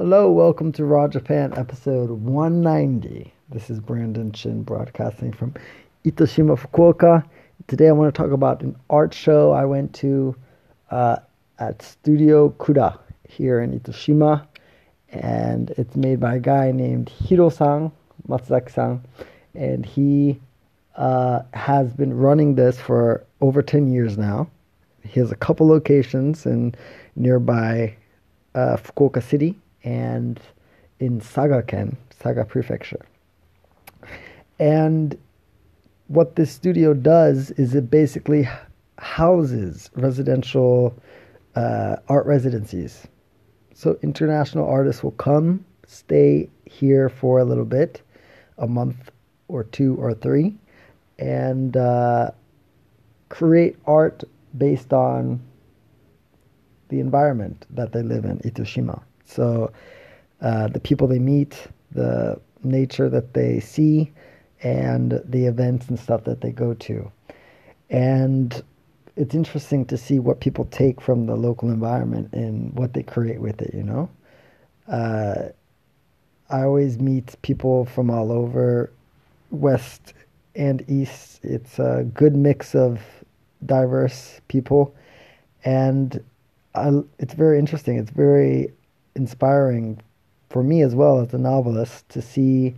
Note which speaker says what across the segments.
Speaker 1: Hello, welcome to Raw Japan episode 190. This is Brandon Shin broadcasting from Itoshima, Fukuoka. Today I want to talk about an art show I went to uh, at Studio Kura here in Itoshima. And it's made by a guy named Hiro-san, Matsuzaki-san. And he uh, has been running this for over 10 years now. He has a couple locations in nearby uh, Fukuoka City and in Saga-ken, Saga Prefecture. And what this studio does is it basically houses residential uh, art residencies. So international artists will come, stay here for a little bit, a month or two or three, and uh, create art based on the environment that they live in, Itoshima. So uh, the people they meet, the nature that they see, and the events and stuff that they go to. And it's interesting to see what people take from the local environment and what they create with it, you know? Uh, I always meet people from all over, West and East. It's a good mix of diverse people. And I, it's very interesting. It's very inspiring for me as well as a novelist to see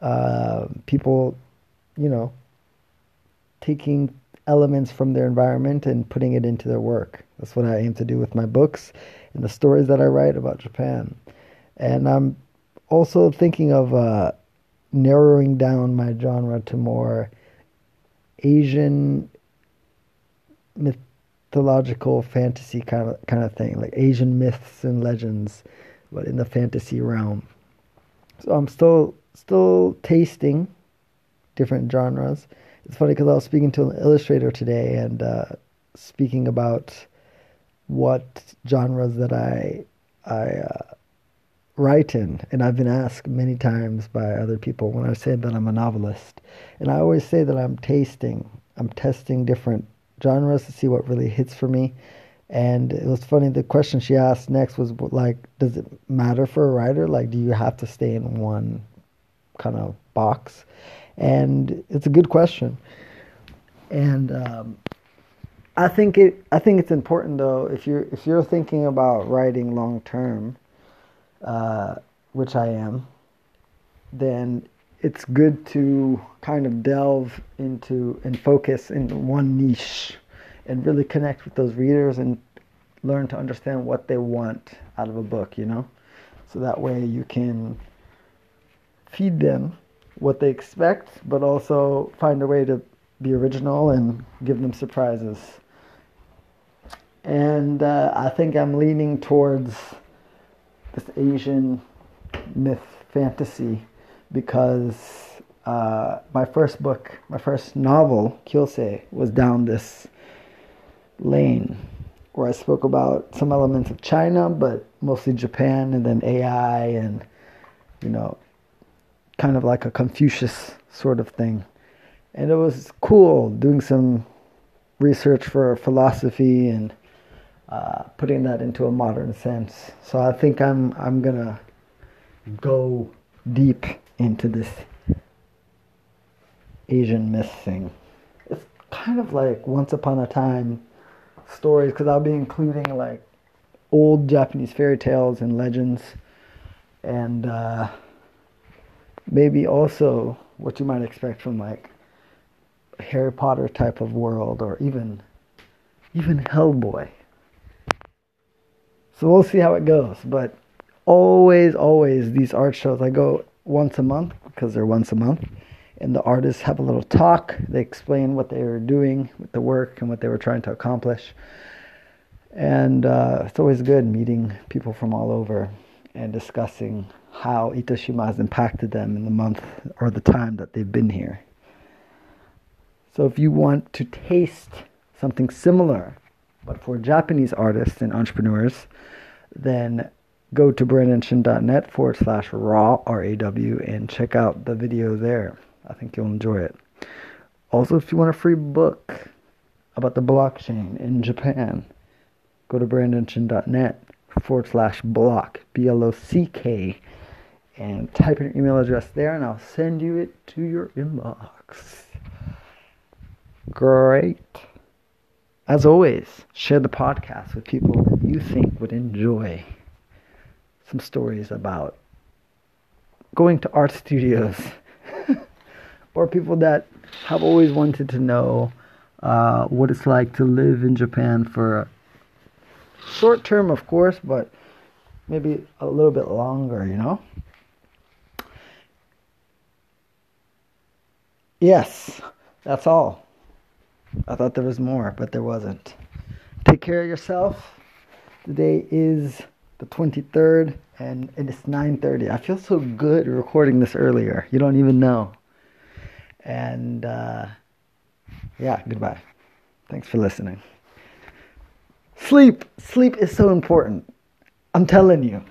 Speaker 1: uh, people, you know, taking elements from their environment and putting it into their work. That's what I aim to do with my books and the stories that I write about Japan. And I'm also thinking of uh, narrowing down my genre to more Asian mythological fantasy kind of kind of thing, like Asian myths and legends, but in the fantasy realm. So I'm still still tasting different genres. It's funny because I was speaking to an illustrator today and uh, speaking about what genres that I I uh, write in, and I've been asked many times by other people when I say that I'm a novelist, and I always say that I'm tasting, I'm testing different genres to see what really hits for me. And it was funny. The question she asked next was like, "Does it matter for a writer? Like, do you have to stay in one kind of box?" And it's a good question. And um, I think it. I think it's important though. If you're if you're thinking about writing long term, uh, which I am, then it's good to kind of delve into and focus in one niche and really connect with those readers and learn to understand what they want out of a book, you know? So that way you can feed them what they expect, but also find a way to be original and give them surprises. And uh, I think I'm leaning towards this Asian myth fantasy because uh, my first book, my first novel, Kyosei, was down this lane where I spoke about some elements of China, but mostly Japan, and then AI, and you know, kind of like a Confucius sort of thing. And it was cool doing some research for philosophy and uh, putting that into a modern sense. So I think I'm I'm gonna go deep into this Asian myth thing. It's kind of like once upon a time stories because I'll be including like old Japanese fairy tales and legends, and uh, maybe also what you might expect from like Harry Potter type of world or even even Hellboy. So we'll see how it goes, but always always these art shows I go once a month because they're once a month. And the artists have a little talk. They explain what they were doing with the work and what they were trying to accomplish. And uh, it's always good meeting people from all over and discussing how Itoshima has impacted them in the month or the time that they've been here. So if you want to taste something similar, but for Japanese artists and entrepreneurs, then go to brandonshin.net forward slash raw, R-A-W, and check out the video there. I think you'll enjoy it. Also, if you want a free book about the blockchain in Japan, go to brandonshin.net forward slash block, B L O C K, and type in your email address there, and I'll send you it to your inbox. Great. As always, share the podcast with people that you think would enjoy some stories about going to art studios or people that have always wanted to know uh, what it's like to live in Japan for short term, of course, but maybe a little bit longer, you know? Yes, that's all. I thought there was more, but there wasn't. Take care of yourself. Today is the 23rd and it is 9:30. I feel so good recording this earlier. You don't even know. And uh, yeah, goodbye. Thanks for listening. Sleep. Sleep is so important. I'm telling you.